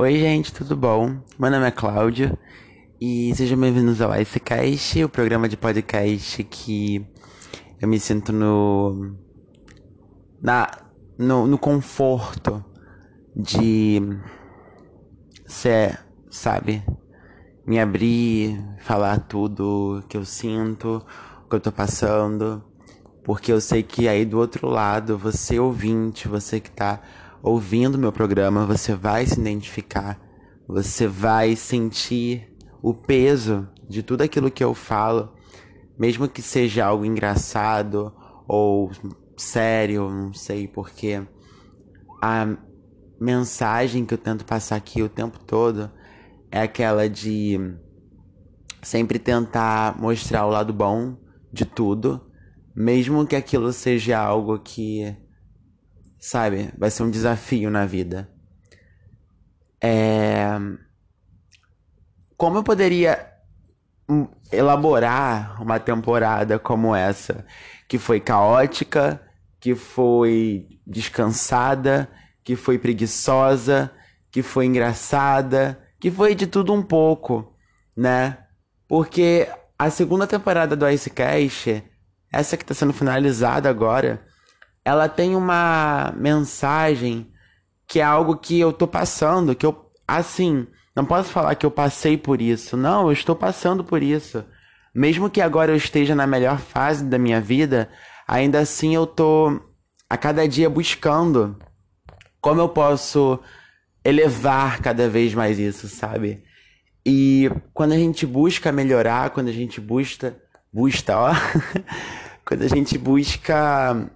Oi, gente, tudo bom? Meu nome é Cláudio e sejam bem-vindos ao Icecast, o programa de podcast que eu me sinto no. Na, no, no conforto de ser, sabe, me abrir, falar tudo que eu sinto, o que eu tô passando, porque eu sei que aí do outro lado, você ouvinte, você que tá ouvindo meu programa, você vai se identificar, você vai sentir o peso de tudo aquilo que eu falo, mesmo que seja algo engraçado ou sério, não sei, porque a mensagem que eu tento passar aqui o tempo todo é aquela de sempre tentar mostrar o lado bom de tudo, mesmo que aquilo seja algo que sabe? Vai ser um desafio na vida. É... Como eu poderia elaborar uma temporada como essa, que foi caótica, que foi descansada, que foi preguiçosa, que foi engraçada, que foi de tudo um pouco, né? Porque a segunda temporada do Icecast, essa que está sendo finalizada agora, ela tem uma mensagem que é algo que eu tô passando, que eu, assim, não posso falar que eu passei por isso. Não, eu estou passando por isso. Mesmo que agora eu esteja na melhor fase da minha vida, ainda assim eu tô a cada dia buscando como eu posso elevar cada vez mais isso, sabe? E quando a gente busca melhorar, quando a gente busca, busca, ó, quando a gente busca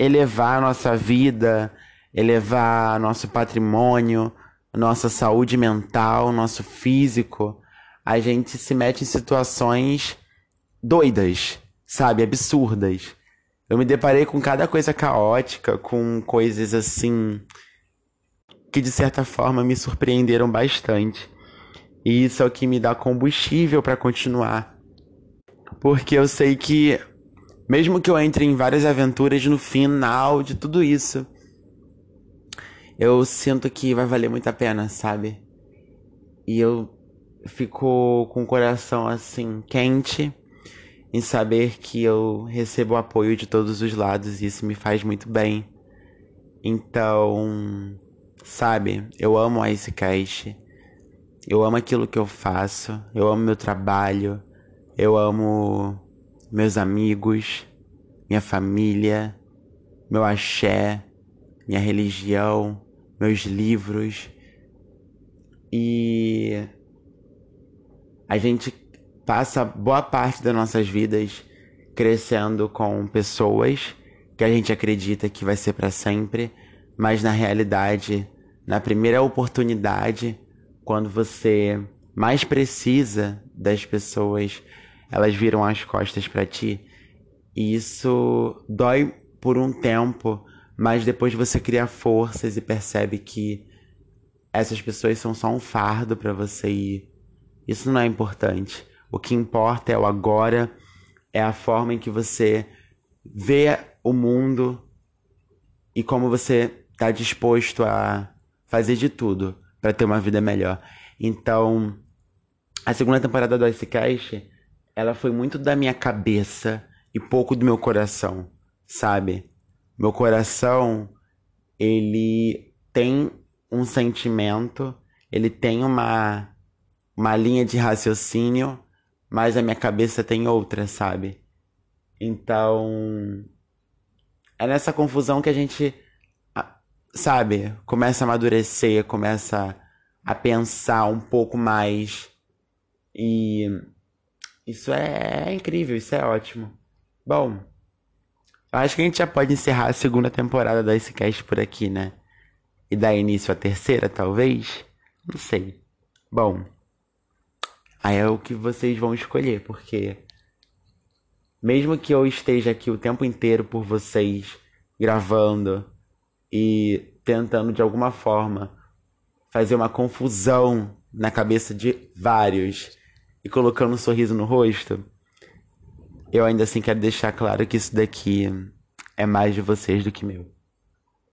elevar a nossa vida, elevar nosso patrimônio, nossa saúde mental, nosso físico, a gente se mete em situações doidas, sabe, absurdas. Eu me deparei com cada coisa caótica, com coisas assim que de certa forma me surpreenderam bastante. E isso é o que me dá combustível para continuar. Porque eu sei que mesmo que eu entre em várias aventuras no final de tudo isso, eu sinto que vai valer muito a pena, sabe? E eu fico com o coração assim quente em saber que eu recebo apoio de todos os lados e isso me faz muito bem. Então, sabe, eu amo a Icecast. Eu amo aquilo que eu faço, eu amo meu trabalho, eu amo meus amigos, minha família, meu axé, minha religião, meus livros. E a gente passa boa parte das nossas vidas crescendo com pessoas que a gente acredita que vai ser para sempre, mas na realidade, na primeira oportunidade, quando você mais precisa das pessoas elas viram as costas para ti. E isso dói por um tempo, mas depois você cria forças e percebe que essas pessoas são só um fardo para você ir. Isso não é importante. O que importa é o agora, é a forma em que você vê o mundo e como você está disposto a fazer de tudo para ter uma vida melhor. Então, a segunda temporada do Icecast ela foi muito da minha cabeça e pouco do meu coração, sabe? Meu coração, ele tem um sentimento, ele tem uma, uma linha de raciocínio, mas a minha cabeça tem outra, sabe? Então, é nessa confusão que a gente, sabe, começa a amadurecer, começa a pensar um pouco mais e isso é incrível, isso é ótimo. Bom, acho que a gente já pode encerrar a segunda temporada da Icecast por aqui, né? E dar início à terceira, talvez? Não sei. Bom, aí é o que vocês vão escolher, porque mesmo que eu esteja aqui o tempo inteiro por vocês, gravando e tentando de alguma forma fazer uma confusão na cabeça de vários e colocando um sorriso no rosto, eu ainda assim quero deixar claro que isso daqui é mais de vocês do que meu.